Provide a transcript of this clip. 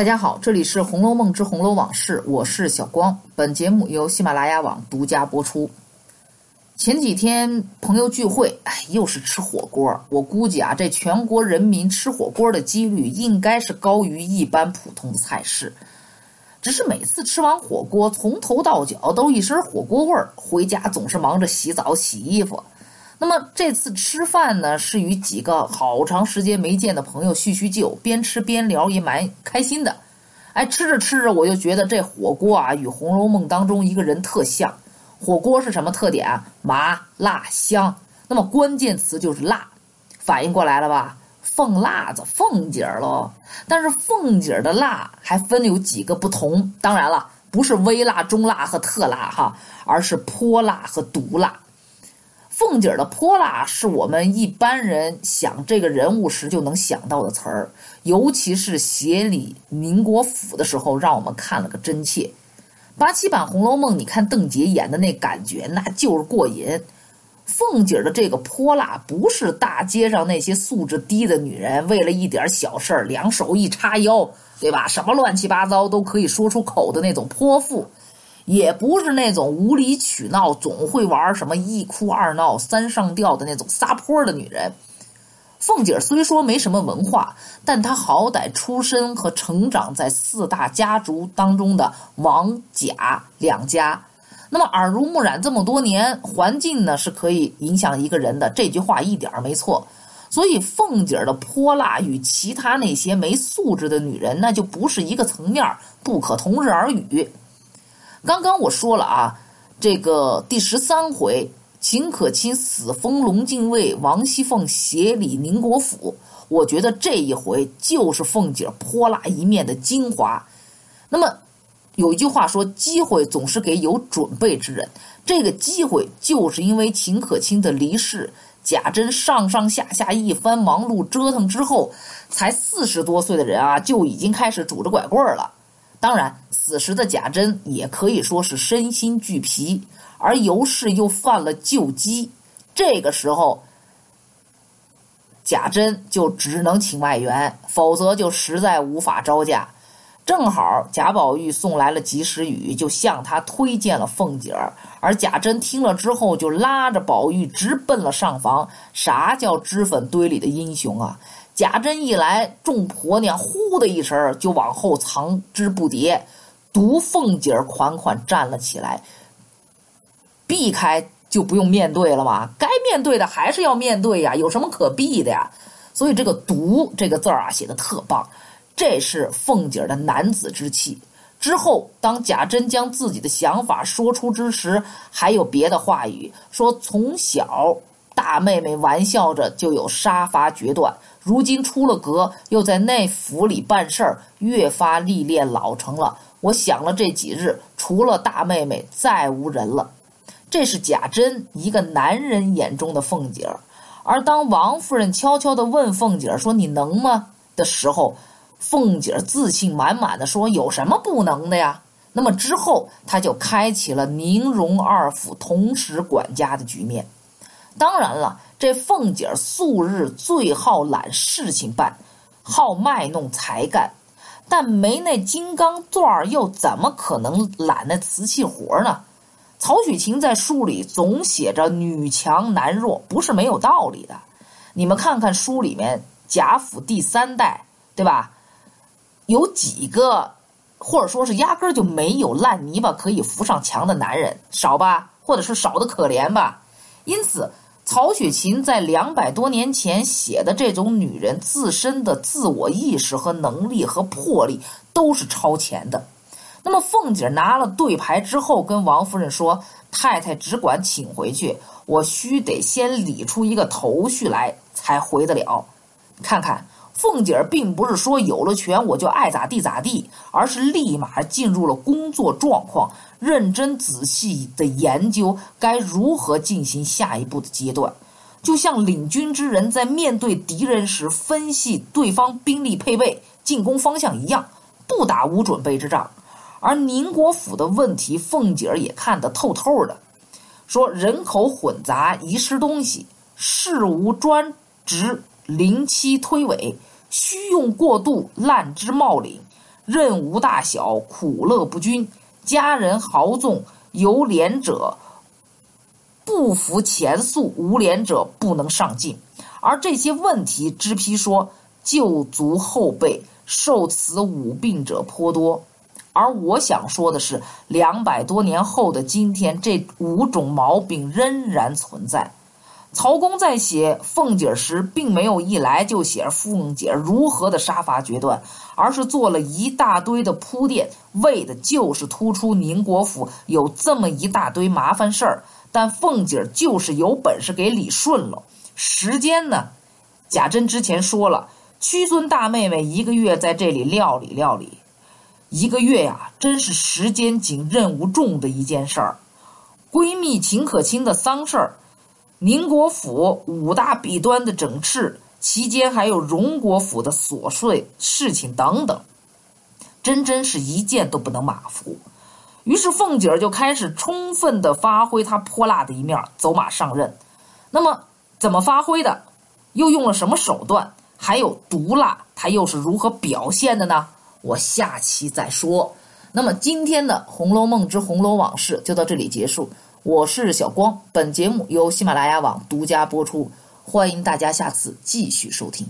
大家好，这里是《红楼梦之红楼往事》，我是小光。本节目由喜马拉雅网独家播出。前几天朋友聚会，哎，又是吃火锅。我估计啊，这全国人民吃火锅的几率应该是高于一般普通的菜式。只是每次吃完火锅，从头到脚都一身火锅味儿，回家总是忙着洗澡洗衣服。那么这次吃饭呢，是与几个好长时间没见的朋友叙叙旧，边吃边聊，也蛮开心的。哎，吃着吃着，我就觉得这火锅啊，与《红楼梦》当中一个人特像。火锅是什么特点啊？麻辣香。那么关键词就是辣，反应过来了吧？凤辣子，凤姐儿喽。但是凤姐儿的辣还分有几个不同，当然了，不是微辣、中辣和特辣哈，而是泼辣和毒辣。凤姐儿的泼辣是我们一般人想这个人物时就能想到的词儿，尤其是协理宁国府的时候，让我们看了个真切。八七版《红楼梦》，你看邓婕演的那感觉，那就是过瘾。凤姐儿的这个泼辣，不是大街上那些素质低的女人为了一点小事儿，两手一叉腰，对吧？什么乱七八糟都可以说出口的那种泼妇。也不是那种无理取闹、总会玩什么一哭二闹三上吊的那种撒泼的女人。凤姐虽说没什么文化，但她好歹出身和成长在四大家族当中的王贾两家，那么耳濡目染这么多年，环境呢是可以影响一个人的。这句话一点儿没错。所以凤姐的泼辣与其他那些没素质的女人，那就不是一个层面，不可同日而语。刚刚我说了啊，这个第十三回，秦可卿死封龙禁尉，王熙凤协理宁国府。我觉得这一回就是凤姐泼辣一面的精华。那么有一句话说，机会总是给有准备之人。这个机会就是因为秦可卿的离世，贾珍上上下下一番忙碌折腾之后，才四十多岁的人啊，就已经开始拄着拐棍了。当然。此时的贾珍也可以说是身心俱疲，而尤氏又犯了旧疾，这个时候，贾珍就只能请外援，否则就实在无法招架。正好贾宝玉送来了及时雨，就向他推荐了凤姐儿，而贾珍听了之后，就拉着宝玉直奔了上房。啥叫脂粉堆里的英雄啊？贾珍一来，众婆娘呼的一声就往后藏之不迭。独凤姐儿款款站了起来，避开就不用面对了嘛，该面对的还是要面对呀，有什么可避的呀？所以这个“独”这个字儿啊，写的特棒，这是凤姐儿的男子之气。之后，当贾珍将自己的想法说出之时，还有别的话语说：从小大妹妹玩笑着就有杀伐决断，如今出了阁，又在内府里办事儿，越发历练老成了。我想了这几日，除了大妹妹，再无人了。这是贾珍一个男人眼中的凤姐儿。而当王夫人悄悄地问凤姐儿说：“你能吗？”的时候，凤姐儿自信满满的说：“有什么不能的呀？”那么之后，她就开启了宁荣二府同时管家的局面。当然了，这凤姐儿素日最好揽事情办，好卖弄才干。但没那金刚钻儿，又怎么可能揽那瓷器活呢？曹雪芹在书里总写着“女强男弱”，不是没有道理的。你们看看书里面贾府第三代，对吧？有几个，或者说是压根儿就没有烂泥巴可以扶上墙的男人，少吧？或者是少的可怜吧？因此。曹雪芹在两百多年前写的这种女人自身的自我意识和能力和魄力都是超前的。那么凤姐拿了对牌之后，跟王夫人说：“太太只管请回去，我须得先理出一个头绪来才回得了。”看看凤姐并不是说有了权我就爱咋地咋地，而是立马进入了工作状况。认真仔细的研究该如何进行下一步的阶段，就像领军之人在面对敌人时分析对方兵力配备、进攻方向一样，不打无准备之仗。而宁国府的问题，凤姐儿也看得透透的，说人口混杂，遗失东西，事无专职，临期推诿，需用过度，滥之冒领。任无大小，苦乐不均，家人豪纵，有廉者不服前诉，无廉者不能上进。而这些问题，支批说旧族后辈受此五病者颇多。而我想说的是，两百多年后的今天，这五种毛病仍然存在。曹公在写凤姐时，并没有一来就写凤姐如何的杀伐决断，而是做了一大堆的铺垫，为的就是突出宁国府有这么一大堆麻烦事儿。但凤姐就是有本事给理顺了。时间呢？贾珍之前说了，屈尊大妹妹一个月在这里料理料理。一个月呀，真是时间紧、任务重的一件事儿。闺蜜秦可卿的丧事儿。宁国府五大弊端的整治，其间还有荣国府的琐碎事情等等，真真是一件都不能马虎。于是凤姐儿就开始充分的发挥她泼辣的一面，走马上任。那么怎么发挥的？又用了什么手段？还有毒辣，她又是如何表现的呢？我下期再说。那么今天的《红楼梦之红楼往事》就到这里结束。我是小光，本节目由喜马拉雅网独家播出，欢迎大家下次继续收听。